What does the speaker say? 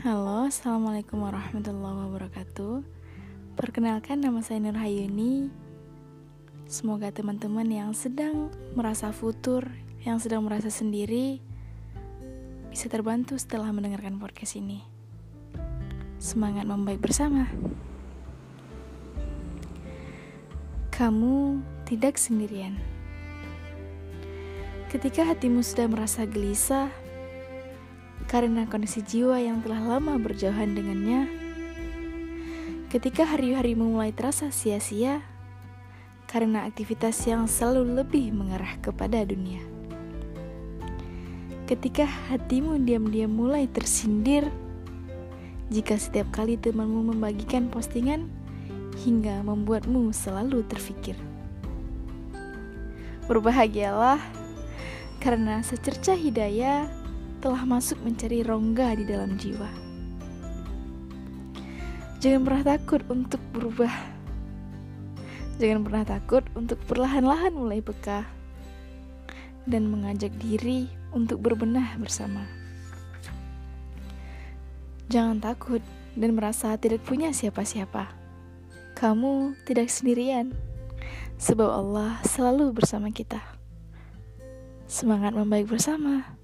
Halo, Assalamualaikum warahmatullahi wabarakatuh. Perkenalkan nama saya Nur Hayuni. Semoga teman-teman yang sedang merasa futur Yang sedang merasa sendiri Bisa terbantu setelah mendengarkan podcast ini. Semangat membaik bersama. Kamu tidak sendirian. Ketika hatimu sudah merasa gelisah karena kondisi jiwa yang telah lama berjauhan dengannya. Ketika hari-harimu mulai terasa sia-sia, karena aktivitas yang selalu lebih mengarah kepada dunia. Ketika hatimu diam-diam mulai tersindir, jika setiap kali temanmu membagikan postingan hingga membuatmu selalu terfikir. Berbahagialah karena secerca hidayah telah masuk mencari rongga di dalam jiwa. Jangan pernah takut untuk berubah. Jangan pernah takut untuk perlahan-lahan mulai peka dan mengajak diri untuk berbenah bersama. Jangan takut dan merasa tidak punya siapa-siapa. Kamu tidak sendirian, sebab Allah selalu bersama kita. Semangat membaik bersama.